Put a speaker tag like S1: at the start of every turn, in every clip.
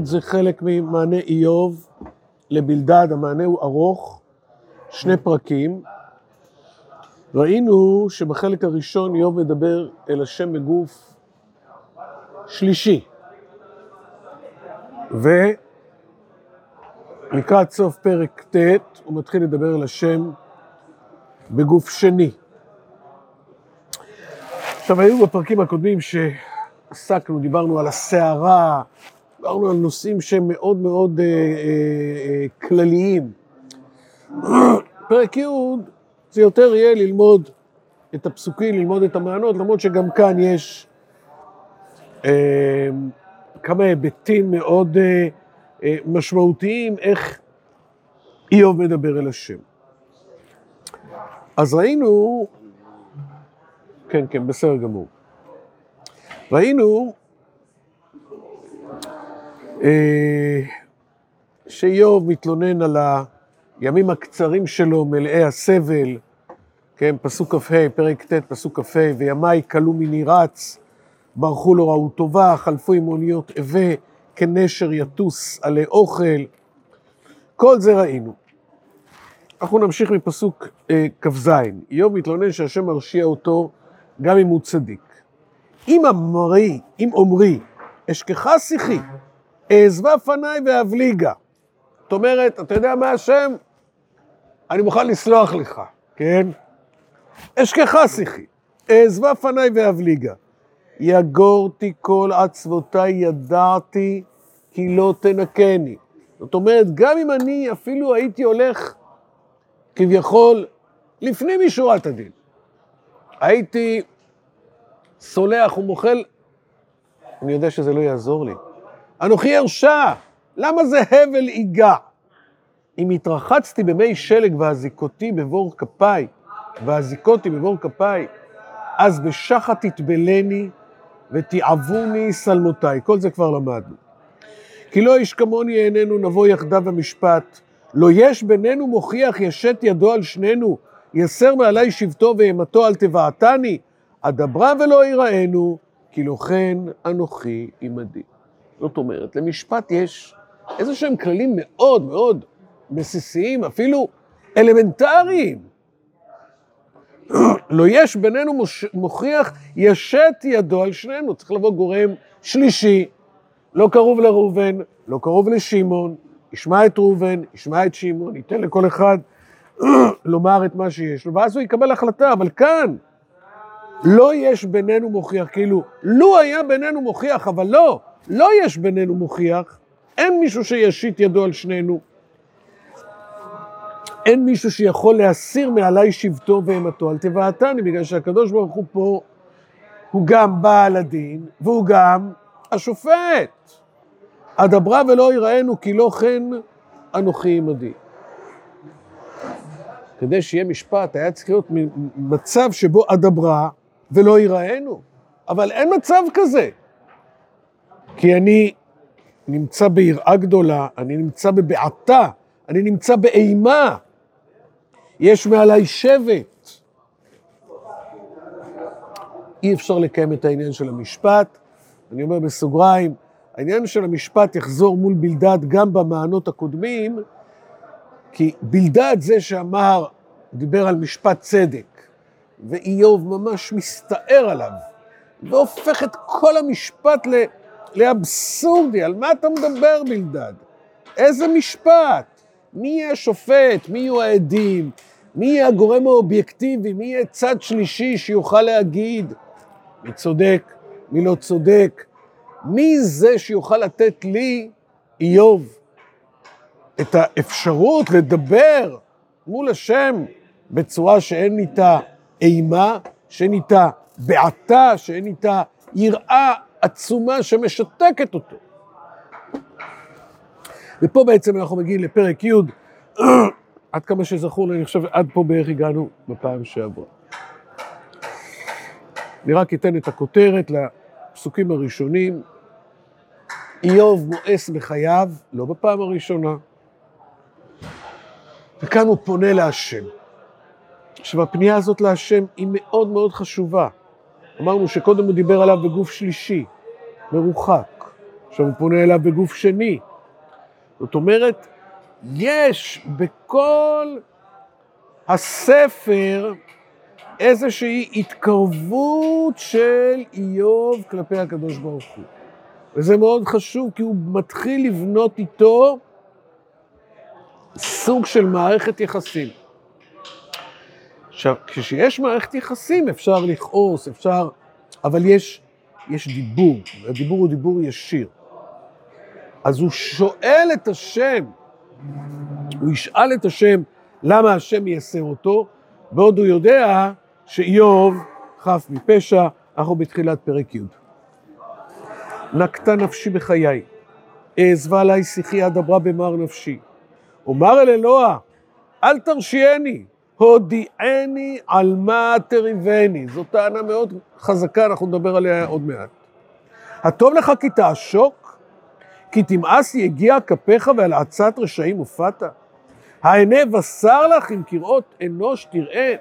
S1: זה חלק ממענה איוב לבלדד, המענה הוא ארוך, שני פרקים. ראינו שבחלק הראשון איוב מדבר אל השם בגוף שלישי. ולקראת סוף פרק ט' הוא מתחיל לדבר אל השם בגוף שני. עכשיו, היו בפרקים הקודמים שעסקנו, דיברנו על הסערה, דיברנו על נושאים שהם מאוד מאוד אה, אה, אה, כלליים. פרק י' זה יותר יהיה ללמוד את הפסוקים, ללמוד את המענות, למרות שגם כאן יש אה, כמה היבטים מאוד אה, אה, משמעותיים, איך איוב מדבר אל השם. אז ראינו, כן, כן, בסדר גמור. ראינו שאיוב מתלונן על הימים הקצרים שלו, מלאי הסבל, כן, פסוק כ"ה, פרק ט', פסוק כ"ה, וימיי כלו מני רץ, ברחו לא ראו טובה, חלפו עם אוניות אבה, כנשר יטוס עלי אוכל. כל זה ראינו. אנחנו נמשיך מפסוק אה, כ"ז. איוב מתלונן שהשם מרשיע אותו גם אם הוא צדיק. אם אמרי, אם אומרי, אשכחה שיחי, אעזבה פניי ואבליגה. זאת אומרת, אתה יודע מה השם? אני מוכן לסלוח לך, כן? אשכחה שיחי, אעזבה פניי ואבליגה. יגורתי כל עצבותיי ידעתי, כי לא תנקני. זאת אומרת, גם אם אני אפילו הייתי הולך כביכול לפנים משורת הדין, הייתי סולח ומוחל, אני יודע שזה לא יעזור לי. אנוכי ארשע, למה זה הבל ייגע? אם התרחצתי במי שלג והזיקותי בבור כפיי, והזיקותי בבור כפיי, אז בשחת תתבלני ותיעבוני שלמותיי. כל זה כבר למדנו. כי לא איש כמוני איננו נבוא יחדיו במשפט, לא יש בינינו מוכיח ישת ידו על שנינו, יסר מעלי שבטו ואימתו אל תבעתני, אדברה ולא יראנו, כי לא כן אנוכי עמדי. זאת אומרת, למשפט יש איזה שהם כללים מאוד מאוד בסיסיים, אפילו אלמנטריים. לא יש בינינו מוש... מוכיח ישת ידו על שנינו, צריך לבוא גורם שלישי, לא קרוב לראובן, לא קרוב לשמעון, ישמע את ראובן, ישמע את שמעון, ייתן לכל אחד לומר את מה שיש לו, ואז הוא יקבל החלטה, אבל כאן לא יש בינינו מוכיח, כאילו, לו היה בינינו מוכיח, אבל לא, לא יש בינינו מוכיח, אין מישהו שישית ידו על שנינו, אין מישהו שיכול להסיר מעליי שבטו ואימתו על תבעתני, בגלל שהקדוש ברוך הוא פה, הוא גם בעל הדין, והוא גם השופט. אדברה ולא יראינו, כי לא כן אנוכי עמדי. כדי שיהיה משפט, היה צריך להיות מצב שבו אדברה ולא יראינו. אבל אין מצב כזה. כי אני נמצא ביראה גדולה, אני נמצא בבעתה, אני נמצא באימה. יש מעליי שבט. אי אפשר לקיים את העניין של המשפט. אני אומר בסוגריים, העניין של המשפט יחזור מול בלדד גם במענות הקודמים, כי בלדד זה שאמר, דיבר על משפט צדק, ואיוב ממש מסתער עליו, והופך את כל המשפט ל... לאבסורדי. על מה אתה מדבר בלדד? איזה משפט? מי יהיה השופט? מי יהיו העדים? מי יהיה הגורם האובייקטיבי? מי יהיה צד שלישי שיוכל להגיד מי צודק, מי לא צודק? מי זה שיוכל לתת לי, איוב, את האפשרות לדבר מול השם בצורה שאין איתה אימה, שאין איתה בעתה, שאין איתה יראה עצומה שמשתקת אותו. ופה בעצם אנחנו מגיעים לפרק י', עד כמה שזכור לי, אני חושב, עד פה בערך הגענו בפעם שעברה. אני רק אתן את הכותרת לפסוקים הראשונים. איוב מואס בחייו, לא בפעם הראשונה, וכאן הוא פונה להשם. עכשיו, הפנייה הזאת להשם היא מאוד מאוד חשובה. אמרנו שקודם הוא דיבר עליו בגוף שלישי, מרוחק. עכשיו הוא פונה אליו בגוף שני. זאת אומרת, יש בכל הספר איזושהי התקרבות של איוב כלפי הקדוש ברוך הוא. וזה מאוד חשוב, כי הוא מתחיל לבנות איתו סוג של מערכת יחסים. עכשיו, כשיש מערכת יחסים אפשר לכעוס, אפשר... אבל יש, יש דיבור, והדיבור הוא דיבור ישיר. אז הוא שואל את השם, הוא ישאל את השם למה השם יעשר אותו, בעוד הוא יודע שאיוב חף מפשע, אנחנו בתחילת פרק י'. נקטה נפשי בחיי, אעזבה עליי שיחי אדברה במר נפשי. אומר אל אלוה, אל תרשיעני, הודיעני על מה תריבני. זו טענה מאוד חזקה, אנחנו נדבר עליה עוד מעט. הטוב לך כי תעשוק, כי תמאס יגיע כפיך ועל עצת רשעים הופעת. העיני בשר לך עם קראות אנוש תראה,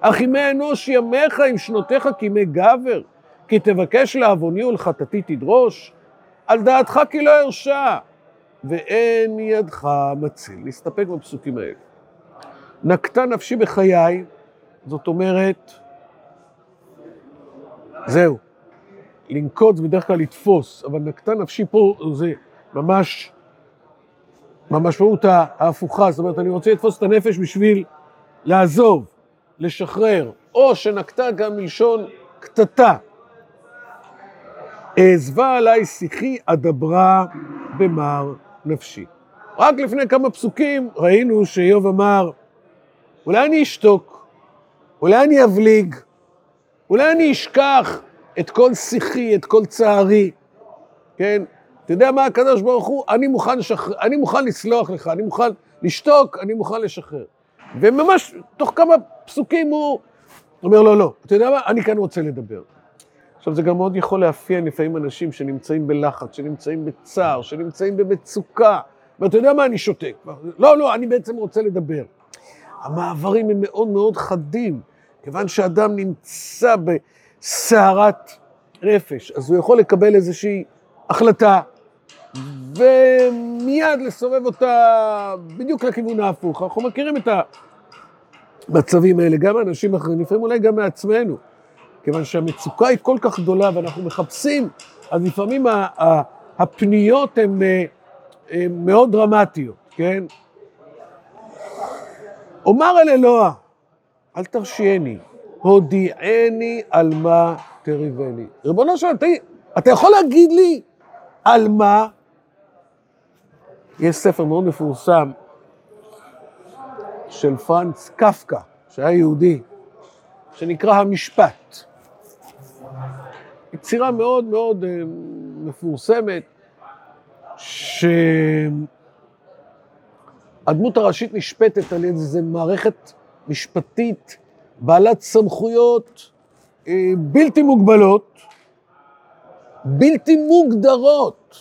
S1: אך ימי אנוש ימיך עם שנותיך כימי גבר, כי תבקש לעווני ולחטאתי תדרוש, על דעתך כי לא ארשע, ואין ידך מציל. נסתפק בפסוקים האלה. נקטה נפשי בחיי, זאת אומרת, זהו, לנקוט זה בדרך כלל לתפוס, אבל נקטה נפשי פה זה ממש, במשמעות ההפוכה, זאת אומרת, אני רוצה לתפוס את הנפש בשביל לעזוב, לשחרר, או שנקטה גם מלשון קטטה. אעזבה עליי שיחי אדברה במר נפשי. רק לפני כמה פסוקים ראינו שאיוב אמר, אולי אני אשתוק, אולי אני אבליג, אולי אני אשכח את כל שיחי, את כל צערי, כן? אתה יודע מה הקדוש ברוך הוא? אני מוכן, לשחר... אני מוכן לסלוח לך, אני מוכן לשתוק, אני מוכן לשחרר. וממש תוך כמה פסוקים הוא אומר, לא, לא, אתה יודע מה? אני כאן רוצה לדבר. עכשיו, זה גם מאוד יכול לאפיין לפעמים אנשים שנמצאים בלחץ, שנמצאים בצער, שנמצאים במצוקה, ואתה יודע מה? אני שותק. לא, לא, אני בעצם רוצה לדבר. המעברים הם מאוד מאוד חדים, כיוון שאדם נמצא בסערת נפש, אז הוא יכול לקבל איזושהי החלטה, ומיד לסובב אותה בדיוק לכיוון ההפוך. אנחנו מכירים את המצבים האלה, גם מאנשים אחרים, לפעמים אולי גם מעצמנו, כיוון שהמצוקה היא כל כך גדולה ואנחנו מחפשים, אז לפעמים הפניות הן מאוד דרמטיות, כן? אומר אל אלוה, אל תרשיעני, הודיעני על מה תריבני. ריבונו של עולם, אתה יכול להגיד לי על מה? יש ספר מאוד מפורסם של פרנץ קפקא, שהיה יהודי, שנקרא המשפט. יצירה מאוד מאוד אה, מפורסמת, שהדמות הראשית נשפטת על איזה מערכת משפטית בעלת סמכויות אה, בלתי מוגבלות, בלתי מוגדרות,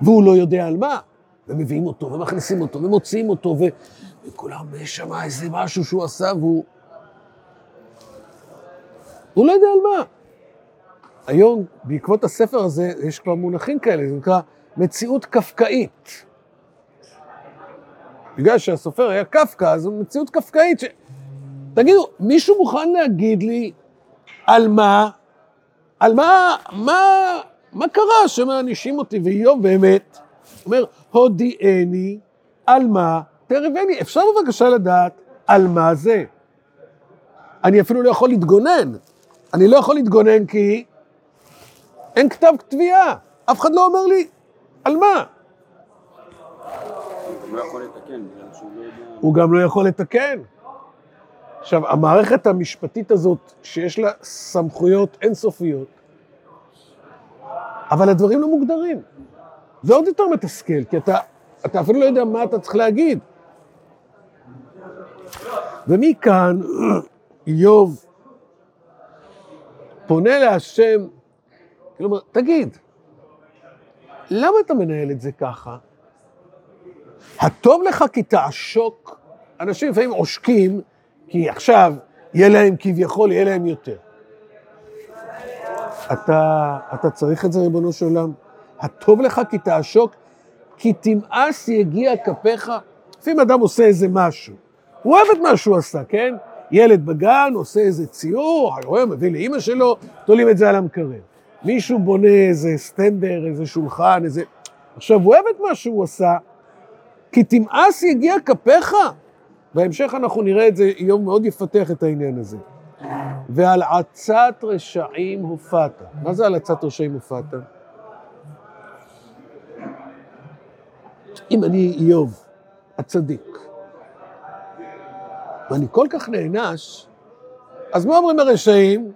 S1: והוא לא יודע על מה. ומביאים אותו, ומכניסים אותו, ומוציאים אותו, ו... וכולם, יש שם איזה משהו שהוא עשה, והוא... הוא לא יודע על מה. היום, בעקבות הספר הזה, יש כבר מונחים כאלה, זה נקרא מציאות קפקאית. בגלל שהסופר היה קפקא, זו מציאות קפקאית ש... תגידו, מישהו מוכן להגיד לי על מה, על מה, מה, מה קרה שמענישים אותי? ואיוב באמת אומר, הודיעני על מה תרבני. אפשר בבקשה לדעת על מה זה. אני אפילו לא יכול להתגונן. אני לא יכול להתגונן כי אין כתב תביעה. אף אחד לא אומר לי על מה. הוא גם לא יכול לתקן. עכשיו, המערכת המשפטית הזאת, שיש לה סמכויות אינסופיות, אבל הדברים לא מוגדרים. זה עוד יותר מתסכל, כי אתה, אתה אפילו לא יודע מה אתה צריך להגיד. ומכאן איוב פונה להשם, כלומר, תגיד, למה אתה מנהל את זה ככה? הטוב לך כי תעשוק, אנשים לפעמים עושקים, כי עכשיו יהיה להם כביכול, יהיה להם יותר. אתה, אתה צריך את זה, ריבונו של עולם? הטוב לך כי תעשוק, כי תמאס יגיע כפיך. לפעמים אדם עושה איזה משהו, הוא אוהב את מה שהוא עשה, כן? ילד בגן עושה איזה ציור, רואה, מביא לאימא שלו, תולים את זה על המקרר. מישהו בונה איזה סטנדר, איזה שולחן, איזה... עכשיו, הוא אוהב את מה שהוא עשה, כי תמאס יגיע כפיך. בהמשך אנחנו נראה את זה, איוב מאוד יפתח את העניין הזה. ועל עצת רשעים הופעת. מה זה על עצת רשעים הופעת? אם אני איוב, הצדיק, ואני כל כך נענש, אז מה אומרים הרשעים?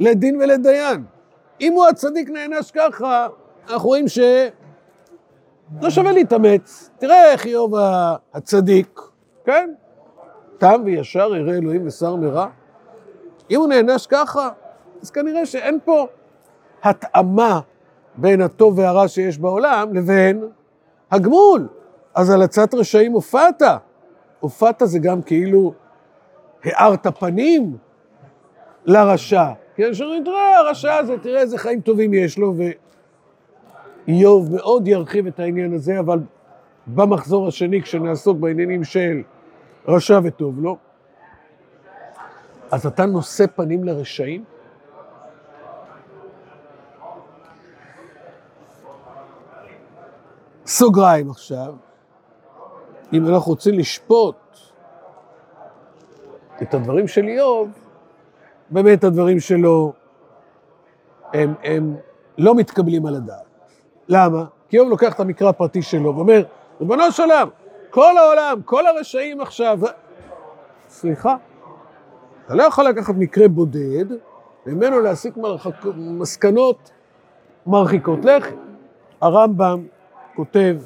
S1: לדין ולדיין. אם הוא הצדיק נענש ככה, אנחנו רואים ש... לא שווה להתאמץ. תראה איך איוב הצדיק, כן? תם וישר יראה אלוהים ושר מרע. אם הוא נענש ככה, אז כנראה שאין פה התאמה בין הטוב והרע שיש בעולם לבין הגמול. אז על עצת רשעים הופעת. הופעת זה גם כאילו הארת פנים לרשע. כן, שאומרים, תראה, הרשע הזה, תראה איזה חיים טובים יש לו, ואיוב מאוד ירחיב את העניין הזה, אבל במחזור השני, כשנעסוק בעניינים של רשע וטוב לו, אז אתה נושא פנים לרשעים? סוגריים עכשיו, אם אנחנו רוצים לשפוט את הדברים של איוב, באמת הדברים שלו הם, הם לא מתקבלים על הדעת. למה? כי איוב לוקח את המקרא הפרטי שלו ואומר, ריבונו של עולם, כל העולם, כל הרשעים עכשיו... סליחה, אתה לא יכול לקחת מקרה בודד, וממנו להסיק מרחק... מסקנות מרחיקות לכת. הרמב"ם כותב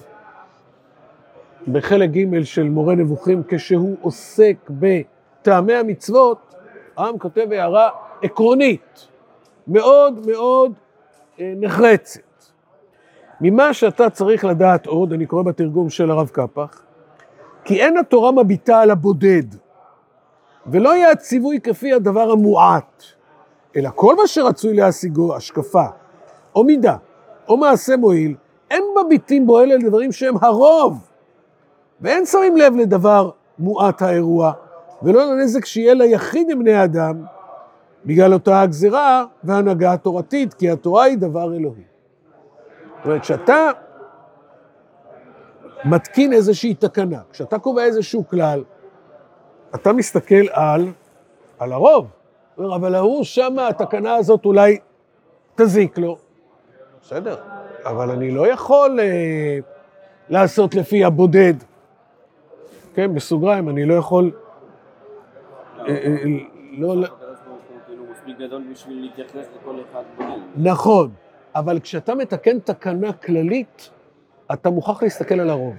S1: בחלק ג' של מורה נבוכים, כשהוא עוסק בטעמי המצוות, העם כותב הערה עקרונית, מאוד מאוד אה, נחרצת. ממה שאתה צריך לדעת עוד, אני קורא בתרגום של הרב קפח, כי אין התורה מביטה על הבודד, ולא יהיה הציווי כפי הדבר המועט, אלא כל מה שרצוי להשיגו, השקפה, או מידה, או מעשה מועיל, אין מביטים בו אלה לדברים שהם הרוב, ואין שמים לב לדבר מועט האירוע, ולא לנזק שיהיה ליחיד עם בני אדם, בגלל אותה הגזירה והנהגה התורתית, כי התורה היא דבר אלוהי. זאת אומרת, כשאתה מתקין איזושהי תקנה, כשאתה קובע איזשהו כלל, אתה מסתכל על, על הרוב. אומר, אבל ההוא שם, התקנה הזאת אולי תזיק לו. בסדר, אבל אני לא יכול אה, לעשות לפי הבודד. כן, בסוגריים, אני לא יכול... אה, אה, לא... נכון, אבל כשאתה מתקן תקנה כללית, אתה מוכרח להסתכל על הרוב.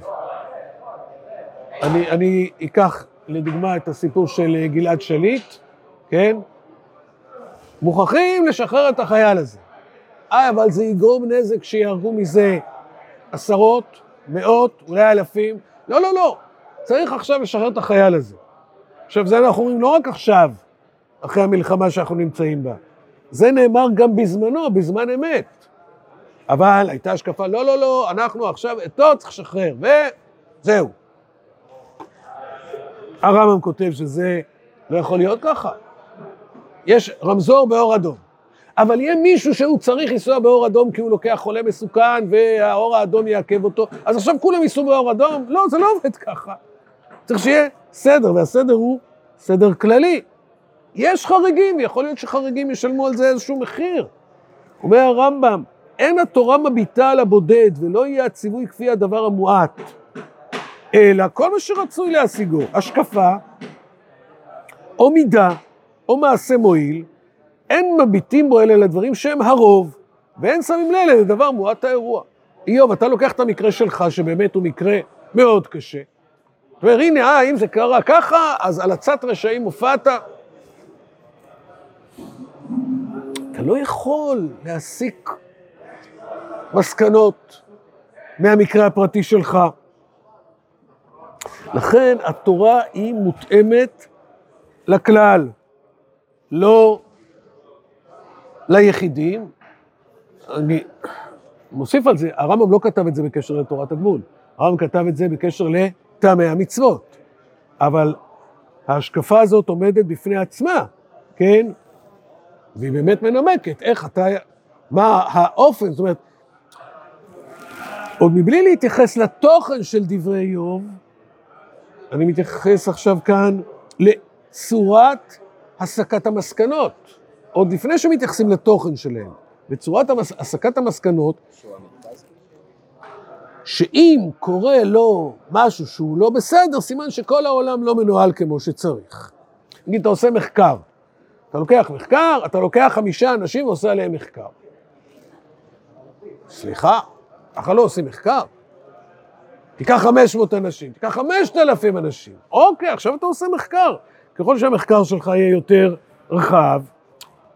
S1: אני, אני אקח לדוגמה את הסיפור של אה, גלעד שליט, כן? מוכרחים לשחרר את החייל הזה. אה, אבל זה יגרום נזק שיהרגו מזה עשרות, מאות, אולי אלפים. לא, לא, לא. צריך עכשיו לשחרר את החייל הזה. עכשיו, זה אנחנו אומרים לא רק עכשיו, אחרי המלחמה שאנחנו נמצאים בה. זה נאמר גם בזמנו, בזמן אמת. אבל הייתה השקפה, לא, לא, לא, אנחנו עכשיו, אותו צריך לשחרר, וזהו. הרמב"ם כותב שזה לא יכול להיות ככה. יש רמזור באור אדום. אבל יהיה מישהו שהוא צריך לנסוע באור אדום כי הוא לוקח חולה מסוכן והאור האדום יעכב אותו, אז עכשיו כולם ייסעו באור אדום? לא, זה לא עובד ככה. צריך שיהיה סדר, והסדר הוא סדר כללי. יש חריגים, יכול להיות שחריגים ישלמו על זה איזשהו מחיר. אומר הרמב"ם, אין התורה מביטה על הבודד, ולא יהיה הציווי כפי הדבר המועט, אלא כל מה שרצוי להשיגו, השקפה, או מידה, או מעשה מועיל, אין מביטים בו אלא לדברים שהם הרוב, ואין שמים לב לדבר מועט האירוע. איוב, אתה לוקח את המקרה שלך, שבאמת הוא מקרה מאוד קשה, אומר, הנה, אה, אם זה קרה ככה, אז על עצת רשעים הופעת. אתה לא יכול להסיק מסקנות מהמקרה הפרטי שלך. לכן התורה היא מותאמת לכלל, לא ליחידים, אני מוסיף על זה, הרמב"ם לא כתב את זה בקשר לתורת הגמול, הרמב"ם כתב את זה בקשר לטעמי המצוות, אבל ההשקפה הזאת עומדת בפני עצמה, כן? והיא באמת מנמקת איך אתה, מה האופן, זאת אומרת, עוד מבלי להתייחס לתוכן של דברי איוב, אני מתייחס עכשיו כאן לצורת הסקת המסקנות, עוד לפני שמתייחסים לתוכן שלהם. בצורת המס... הסקת המסקנות, שאם קורה לו משהו שהוא לא בסדר, סימן שכל העולם לא מנוהל כמו שצריך. נגיד, אתה עושה מחקר. אתה לוקח מחקר, אתה לוקח חמישה אנשים ועושה עליהם מחקר. סליחה, ככה לא עושים מחקר. תיקח 500 אנשים, תיקח 5,000 אנשים. אוקיי, עכשיו אתה עושה מחקר. ככל שהמחקר שלך יהיה יותר רחב,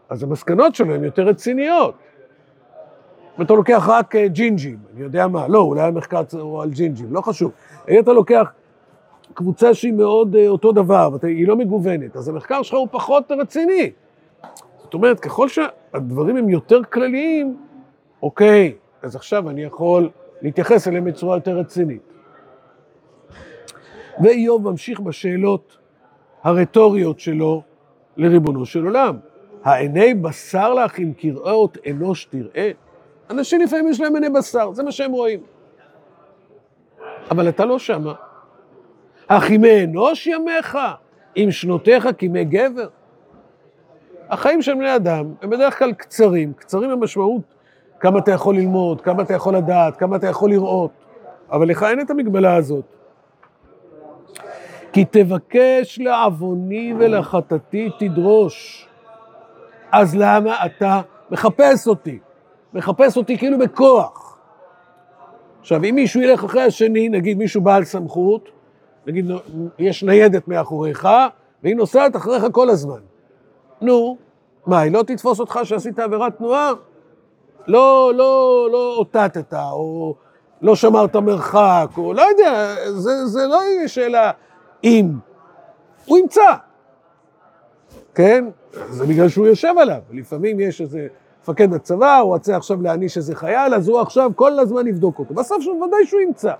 S1: אז המסקנות שלו הן יותר רציניות. ואתה לוקח רק אה, ג'ינג'ים, אני יודע מה, לא, אולי המחקר הוא על ג'ינג'ים, לא חשוב. אם אתה לוקח קבוצה שהיא מאוד uh, אותו דבר, והיא לא מגוונת, אז המחקר שלך הוא פחות רציני. זאת אומרת, ככל שהדברים הם יותר כלליים, אוקיי, אז עכשיו אני יכול להתייחס אליהם בצורה יותר רצינית. ואיוב ממשיך בשאלות הרטוריות שלו לריבונו של עולם. העיני בשר לך אם כראות אנוש תראה? אנשים לפעמים יש להם עיני בשר, זה מה שהם רואים. אבל אתה לא שמה. אך ימי אנוש ימיך, אם שנותיך כימי גבר. החיים של בני אדם הם בדרך כלל קצרים, קצרים במשמעות כמה אתה יכול ללמוד, כמה אתה יכול לדעת, כמה אתה יכול לראות, אבל לך אין את המגבלה הזאת. כי תבקש לעווני ולחטאתי תדרוש. אז למה אתה מחפש אותי? מחפש אותי כאילו בכוח. עכשיו, אם מישהו ילך אחרי השני, נגיד מישהו בעל סמכות, נגיד יש ניידת מאחוריך, והיא נוסעת אחריך כל הזמן. נו, מה, היא לא תתפוס אותך שעשית עבירת תנועה? לא, לא, לא אותתת, או לא שמרת מרחק, או לא יודע, זה, זה לא יהיה שאלה אם. הוא ימצא, כן? זה בגלל שהוא יושב עליו. לפעמים יש איזה מפקד הצבא, הוא רוצה עכשיו להעניש איזה חייל, אז הוא עכשיו כל הזמן יבדוק אותו. בסוף שהוא ודאי שהוא ימצא.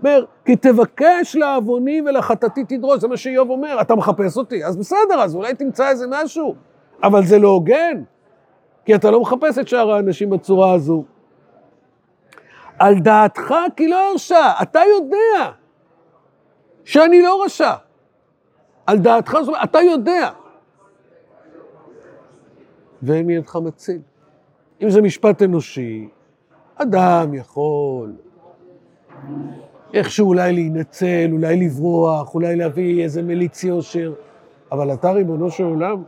S1: אומר, כי תבקש לעווני ולחטאתי תדרוש, זה מה שאיוב אומר, אתה מחפש אותי, אז בסדר, אז אולי תמצא איזה משהו, אבל זה לא הוגן. כי אתה לא מחפש את שאר האנשים בצורה הזו. על דעתך כי לא הרשע, אתה יודע שאני לא רשע. על דעתך, זאת אומרת, אתה יודע. ואין מידך מציל. אם זה משפט אנושי, אדם יכול איכשהו אולי להינצל, אולי לברוח, אולי להביא איזה מליץ יושר, אבל אתה, ריבונו של עולם,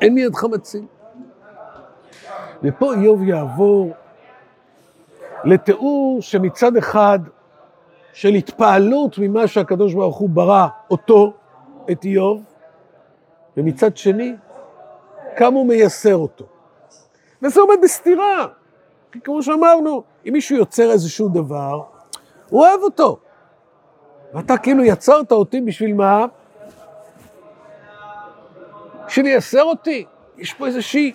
S1: אין מידך מציל. ופה איוב יעבור לתיאור שמצד אחד של התפעלות ממה שהקדוש ברוך הוא ברא אותו, את איוב, ומצד שני, כמה הוא מייסר אותו. וזה עומד בסתירה. כי כמו שאמרנו, אם מישהו יוצר איזשהו דבר, הוא אוהב אותו. ואתה כאילו יצרת אותי בשביל מה? בשביל לייסר אותי. יש פה איזושהי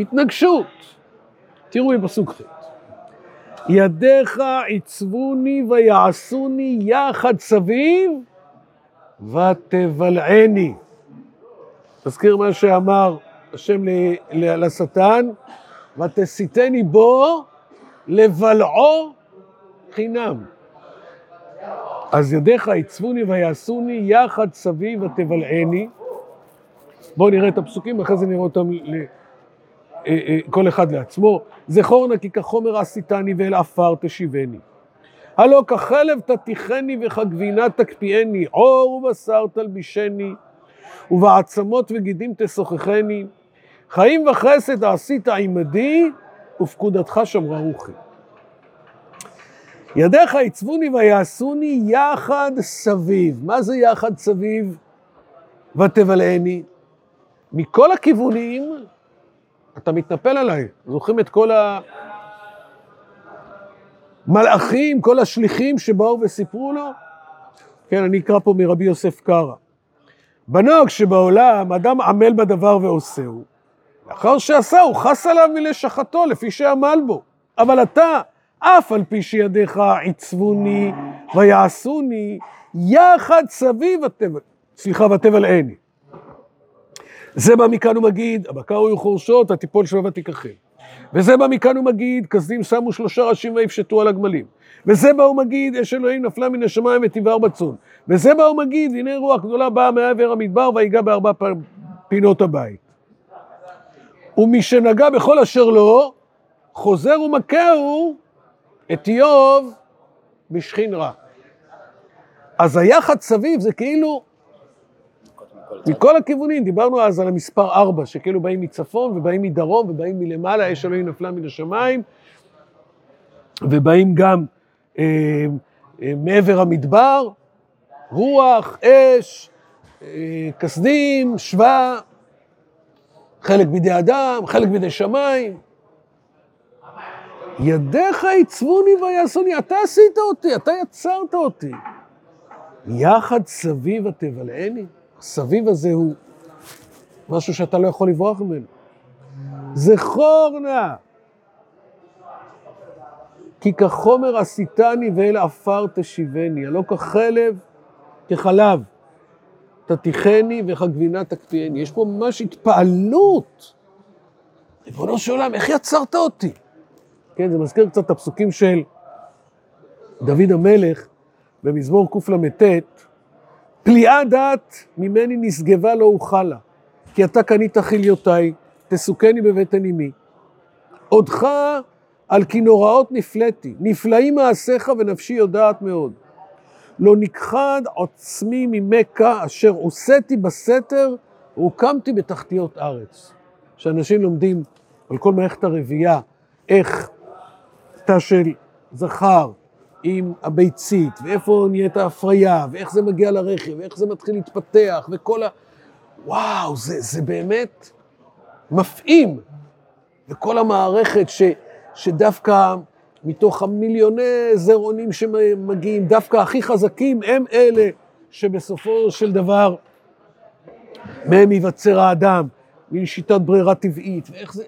S1: התנגשות. תראו בפסוק ח' ידיך עיצבוני ויעשוני יחד סביב ותבלעני. תזכיר מה שאמר השם לשטן, ותסיתני בו לבלעו חינם. אז ידיך עיצבוני ויעשוני יחד סביב ותבלעני. בואו נראה את הפסוקים, ואחרי זה נראה אותם ל... אה, אה, כל אחד לעצמו. זכור נא כי כחומר עשיתני ואל עפר תשיבני. הלא כחלב תתיכני וכגבינה תקפיאני, עור ובשר תלבישני, ובעצמות וגידים תשוחחני. חיים וחסד עשית עמדי, ופקודתך שמרה רוחי. ידיך עיצבוני ויעשוני יחד סביב. מה זה יחד סביב? ותבלעני. מכל הכיוונים אתה מתנפל עליי. זוכרים את כל המלאכים, כל השליחים שבאו וסיפרו לו? כן, אני אקרא פה מרבי יוסף קרא. בנוהג שבעולם אדם עמל בדבר ועושהו, לאחר שעשה, הוא חס עליו מלשחתו, לפי שעמל בו. אבל אתה, אף על פי שידיך עיצבוני ויעשוני, יחד סביב התבל, סליחה, ותבל עיני. זה בא מכאן ומגיד, הבקר הוא יחורשות, התיפול שלו ותיקחל. וזה בא מכאן ומגיד, כסדים שמו שלושה ראשים ויפשטו על הגמלים. וזה בא ומגיד, אש אלוהים נפלה מן השמיים ותבער בצאן. וזה בא ומגיד, הנה רוח גדולה באה מעבר המדבר ויגע בארבע פינות הבית. ומשנגע בכל אשר לו, חוזר ומכהו את איוב בשכין רע. אז היחד סביב זה כאילו מכל הכיוונים, דיברנו אז על המספר ארבע, שכאילו באים מצפון ובאים מדרום ובאים מלמעלה, אש אלוהים נפלה מן השמיים, ובאים גם אה, אה, מעבר המדבר, רוח, אש, אה, כסדים, שבא, חלק בידי אדם, חלק בידי שמיים. ידיך עיצבוני ויעשוני, אתה עשית אותי, אתה יצרת אותי. יחד סביב התבלעני. הסביב הזה הוא משהו שאתה לא יכול לברוח ממנו. זכור נא, כי כחומר עשיתני ואל עפר תשיבני, הלא כחלב, כחלב. תתיכני וכגבינה תקפיאני. יש פה ממש התפעלות. ריבונו של עולם, איך יצרת אותי? כן, זה מזכיר קצת את הפסוקים של דוד המלך במזמור קל"ט, פליאה דעת ממני נשגבה לא אוכלה, כי אתה קנית חיליותיי, תסוכני בבית הנימי. עודך על כי נוראות נפלאתי, נפלאים מעשיך ונפשי יודעת מאוד. לא נכחד עוצמי ממכה אשר עושיתי בסתר והוקמתי בתחתיות ארץ. כשאנשים לומדים על כל מערכת הרבייה, איך תא של זכר עם הביצית, ואיפה נהיית ההפריה, ואיך זה מגיע לרכב, ואיך זה מתחיל להתפתח, וכל ה... וואו, זה, זה באמת מפעים. וכל המערכת ש, שדווקא מתוך המיליוני זרעונים שמגיעים, דווקא הכי חזקים הם אלה שבסופו של דבר מהם ייווצר האדם, מין שיטת ברירה טבעית, ואיך זה...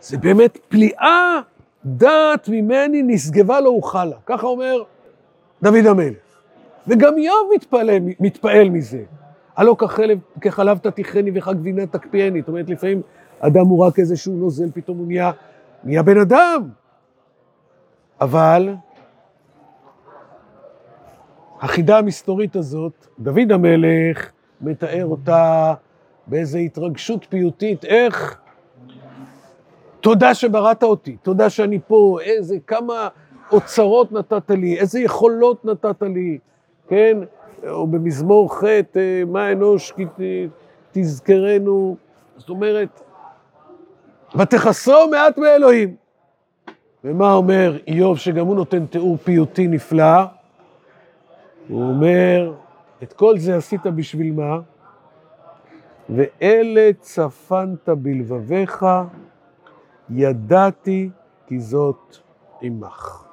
S1: זה באמת פליאה דעת ממני נשגבה לא אוכלה, ככה אומר דוד המלך. וגם איוב מתפעל, מתפעל מזה. הלא כחלב, כחלב תתיכני וכגבינה תקפיאני. זאת אומרת, לפעמים אדם הוא רק איזשהו נוזל, פתאום הוא נהיה, נהיה בן אדם. אבל החידה המסתורית הזאת, דוד המלך מתאר אותה באיזו התרגשות פיוטית, איך תודה שבראת אותי, תודה שאני פה, איזה, כמה אוצרות נתת לי, איזה יכולות נתת לי, כן? או במזמור ח', אה, מה אנוש כי תזכרנו, זאת אומרת, ותחסרו מעט מאלוהים. ומה אומר איוב, שגם הוא נותן תיאור פיוטי נפלא? הוא אומר, את כל זה עשית בשביל מה? ואלה צפנת בלבביך, ידעתי כי זאת עמך.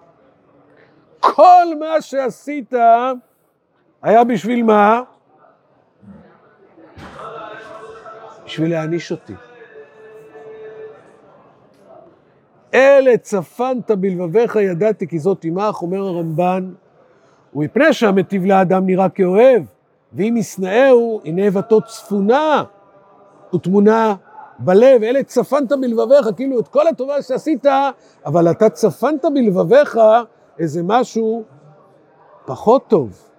S1: כל מה שעשית היה בשביל מה? בשביל להעניש אותי. אלה צפנת בלבביך ידעתי כי זאת עמך, אומר הרמב"ן, ומפני שהמטיב לאדם נראה כאוהב, ואם ישנאהו, הנה הבתו צפונה ותמונה בלב, אלה צפנת בלבביך, כאילו את כל הטובה שעשית, אבל אתה צפנת בלבביך איזה משהו פחות טוב.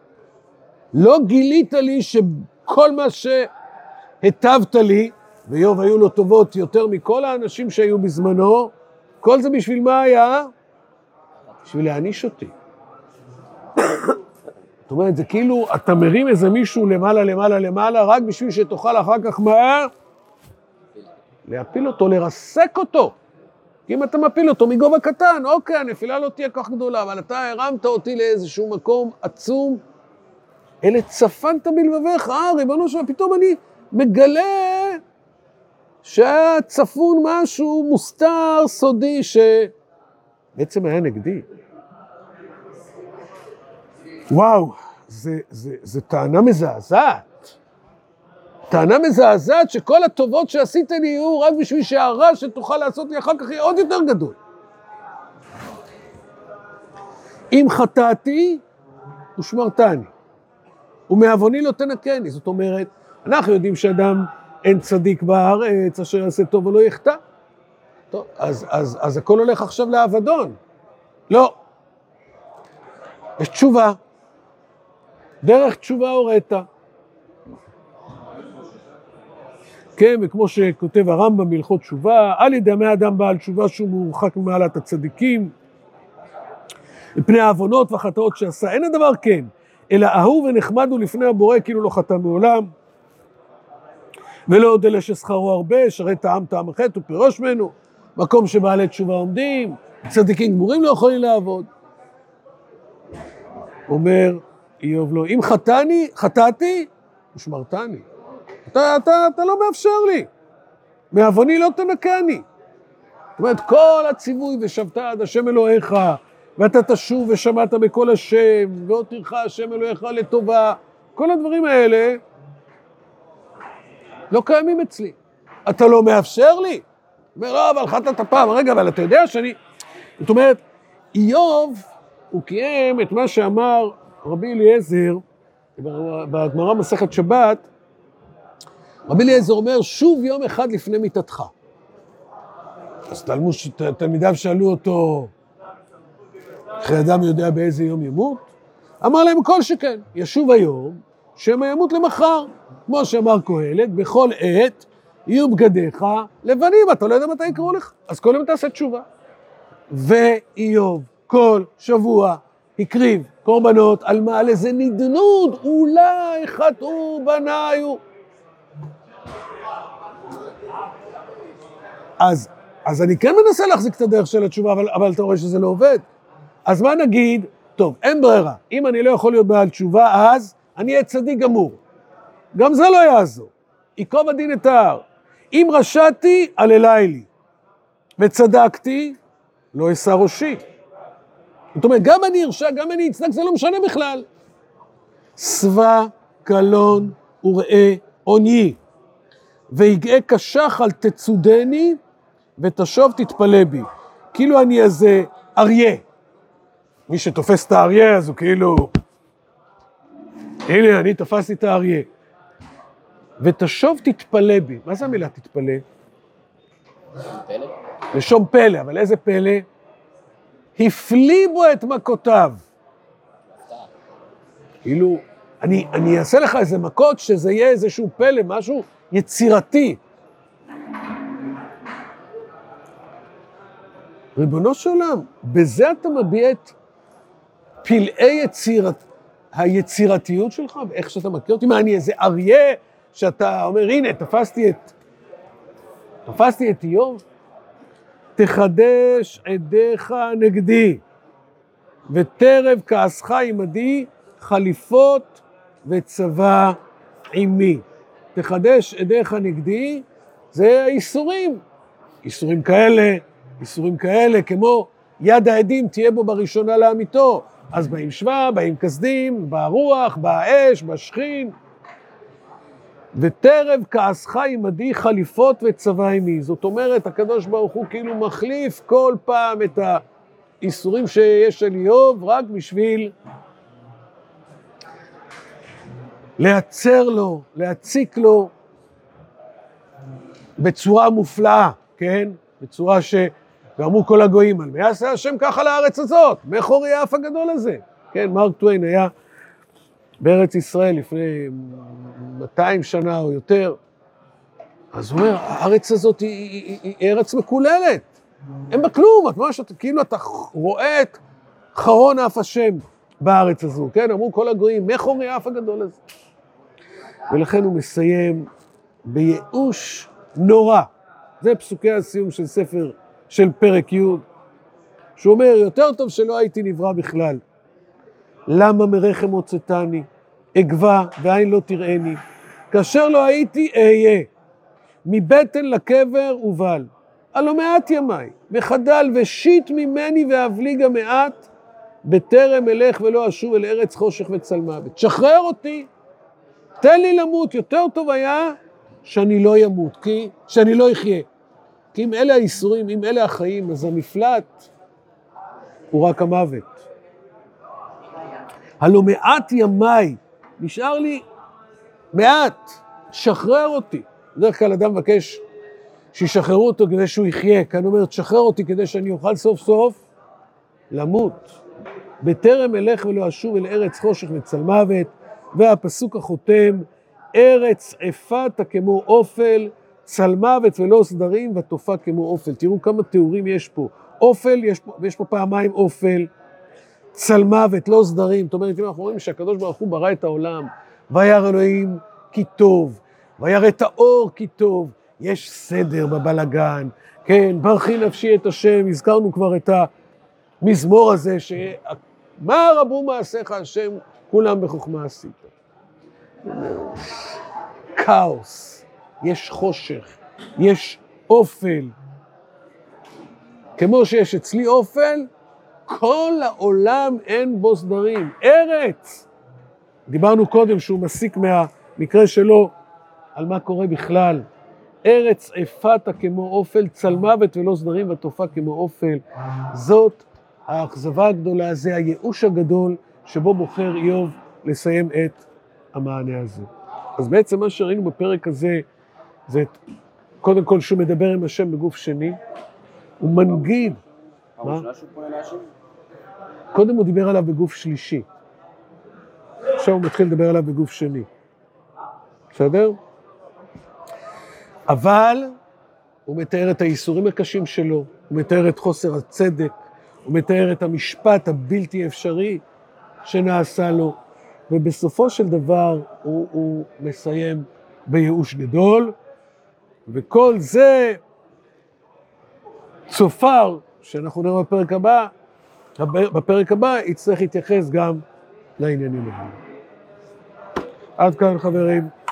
S1: לא גילית לי שכל מה שהטבת לי, ואיוב היו לו טובות יותר מכל האנשים שהיו בזמנו, כל זה בשביל מה היה? בשביל להעניש אותי. זאת אומרת, זה כאילו, אתה מרים איזה מישהו למעלה, למעלה, למעלה, רק בשביל שתוכל אחר כך מה? להפיל אותו, לרסק אותו. אם אתה מפיל אותו מגובה קטן, אוקיי, הנפילה לא תהיה כך גדולה, אבל אתה הרמת אותי לאיזשהו מקום עצום. אלה צפנת בלבביך, אה, ריבונו שלמה, פתאום אני מגלה שהיה צפון משהו מוסתר, סודי, שבעצם היה נגדי. וואו, זה טענה מזעזעת. טענה מזעזעת שכל הטובות שעשית לי יהיו רק בשביל שהרע שתוכל לעשות לי אחר כך יהיה עוד יותר גדול. אם חטאתי, ושמרתני, ומעווני לא תנקני. זאת אומרת, אנחנו יודעים שאדם אין צדיק בארץ אשר יעשה טוב ולא יחטא. טוב, אז, אז, אז הכל הולך עכשיו לאבדון. לא. יש תשובה. דרך תשובה הורית. כן, וכמו שכותב הרמב"ם בהלכות תשובה, אל ידמה אדם בעל תשובה שהוא מורחק ממעלת הצדיקים, מפני העוונות והחטאות שעשה. אין הדבר כן, אלא אהוב ונחמד הוא לפני הבורא כאילו לא חטא מעולם. ולא עוד אלה ששכרו הרבה, שרת טעם טעם החטא ופירוש ממנו, מקום שבעלי תשובה עומדים, צדיקים גמורים לא יכולים לעבוד. אומר איוב לו, אם חטאני, חטאתי, ושמרתני. אתה, אתה, אתה לא מאפשר לי. מעווני לא תנקני. זאת אומרת, כל הציווי ושבת עד השם אלוהיך, ואתה תשוב ושמעת בקול השם, והותירך השם אלוהיך לטובה, כל הדברים האלה לא קיימים אצלי. אתה לא מאפשר לי? אומר, לא, אבל חטאת פעם, רגע, אבל אתה יודע שאני... זאת אומרת, איוב, הוא קיים את מה שאמר רבי אליעזר, בגמרא מסכת שבת, רבי אליעזר אומר, שוב יום אחד לפני מיתתך. אז תלמידיו שאלו אותו, אחרי אדם יודע באיזה יום ימות? אמר להם כל שכן, ישוב היום, שמא ימות למחר. כמו שאמר קהלת, בכל עת יהיו בגדיך לבנים, אתה לא יודע מתי יקראו לך, אז כל יום תעשה תשובה. ואיוב כל שבוע הקריב קורבנות על מה? על איזה נדנוד, אולי חטאו בניו. אז, אז אני כן מנסה להחזיק את הדרך של התשובה, אבל, אבל אתה רואה שזה לא עובד. אז מה נגיד? טוב, אין ברירה. אם אני לא יכול להיות בעל תשובה, אז אני אהיה צדיק גמור. גם זה לא יעזור. ייקוב הדין את ההר. אם רשעתי, עללי לי. וצדקתי, לא אשא ראשי. זאת אומרת, גם אני ארשע, גם אני אצדק, זה לא משנה בכלל. שבע קלון וראה עוני, ויגאה על תצודני, ותשוב תתפלא בי. כאילו אני איזה אריה. מי שתופס את האריה, אז הוא כאילו... הנה, אני תפסתי את האריה. ותשוב תתפלא בי. מה זה המילה תתפלא?
S2: פלא?
S1: לשון פלא, אבל איזה פלא? הפליא בו את מכותיו. כאילו, אני, אני אעשה לך איזה מכות שזה יהיה איזשהו פלא, משהו יצירתי. ריבונו של עולם, בזה אתה מביע את פלאי יצירת, היצירתיות שלך, ואיך שאתה מכיר אותי? מה, אני איזה אריה שאתה אומר, הנה, תפסתי את... תפסתי את איוב? תחדש עדיך נגדי, וטרב כעסך עמדי, חליפות וצבא עמי. תחדש עדיך נגדי, זה איסורים. איסורים כאלה, איסורים כאלה, כמו יד העדים תהיה בו בראשונה לאמיתו. אז באים שבא, באים כסדים, באה רוח, באה אש, בשכין. וטרב כעסך עמדי חליפות וצבא עמי. זאת אומרת, הקדוש ברוך הוא כאילו מחליף כל פעם את האיסורים שיש על איוב, רק בשביל להצר לו, להציק לו בצורה מופלאה, כן? בצורה ש... ואמרו כל הגויים, על מי יעשה השם ככה לארץ הזאת? מכור יהיה האף הגדול הזה. כן, מרק טוויין היה בארץ ישראל לפני 200 שנה או יותר, אז הוא אומר, הארץ הזאת היא, היא, היא, היא ארץ מקוללת, אין בה כלום, את ממש, כאילו אתה רואה את חרון אף השם בארץ הזו, כן? אמרו כל הגויים, מכור יהיה האף הגדול הזה. ולכן הוא מסיים בייאוש נורא. זה פסוקי הסיום של ספר, של פרק י', שהוא אומר, יותר טוב שלא הייתי נברא בכלל. למה מרחם הוצאתני, אגבה ועין לא תראני, כאשר לא הייתי אהיה, מבטן לקבר ובל. הלא מעט ימיי, וחדל ושיט ממני ואבליג המעט, בטרם אלך ולא אשוב אל ארץ חושך וצלמוות. תשחרר אותי, תן לי למות, יותר טוב היה שאני לא אמות, כי, שאני לא אחיה. כי אם אלה האיסורים, אם אלה החיים, אז המפלט הוא רק המוות. הלא מעט ימיי, נשאר לי מעט, שחרר אותי. בדרך כלל אדם מבקש שישחררו אותו כדי שהוא יחיה, כאן אומר, תשחרר אותי כדי שאני אוכל סוף סוף למות. בטרם אלך ולא אשוב אל ארץ חושך וצלמוות, והפסוק החותם, ארץ אפתה כמו אופל, צלמוות ולא סדרים, ותופע כמו אופל. תראו כמה תיאורים יש פה. אופל, יש פה, יש פה פעמיים אופל, צלמוות, לא סדרים. זאת אומרת, אם אנחנו רואים שהקדוש ברוך הוא ברא את העולם, וירא אלוהים כי טוב, וירא את האור כי טוב, יש סדר בבלגן, כן, ברכי נפשי את השם, הזכרנו כבר את המזמור הזה, שמה רבו מעשיך השם, כולם בחוכמה עשית. כאוס, יש חושך, יש אופל. כמו שיש אצלי אופל, כל העולם אין בו סדרים. ארץ! דיברנו קודם שהוא מסיק מהמקרה שלו על מה קורה בכלל. ארץ אפתה כמו אופל, צלמוות ולא סדרים ותופעה כמו אופל. זאת האכזבה הגדולה, זה הייאוש הגדול שבו בוחר איוב לסיים את המענה הזה. אז בעצם מה שראינו בפרק הזה, זה קודם כל שהוא מדבר עם השם בגוף שני, הוא מנגיד. מה? קודם הוא דיבר עליו בגוף שלישי. עכשיו הוא מתחיל לדבר עליו בגוף שני. בסדר? אבל הוא מתאר את הייסורים הקשים שלו, הוא מתאר את חוסר הצדק, הוא מתאר את המשפט הבלתי אפשרי שנעשה לו, ובסופו של דבר הוא, הוא מסיים בייאוש גדול, וכל זה צופר, שאנחנו נראה בפרק הבא, בפרק הבא יצטרך להתייחס גם לעניינים האלה. עד כאן חברים.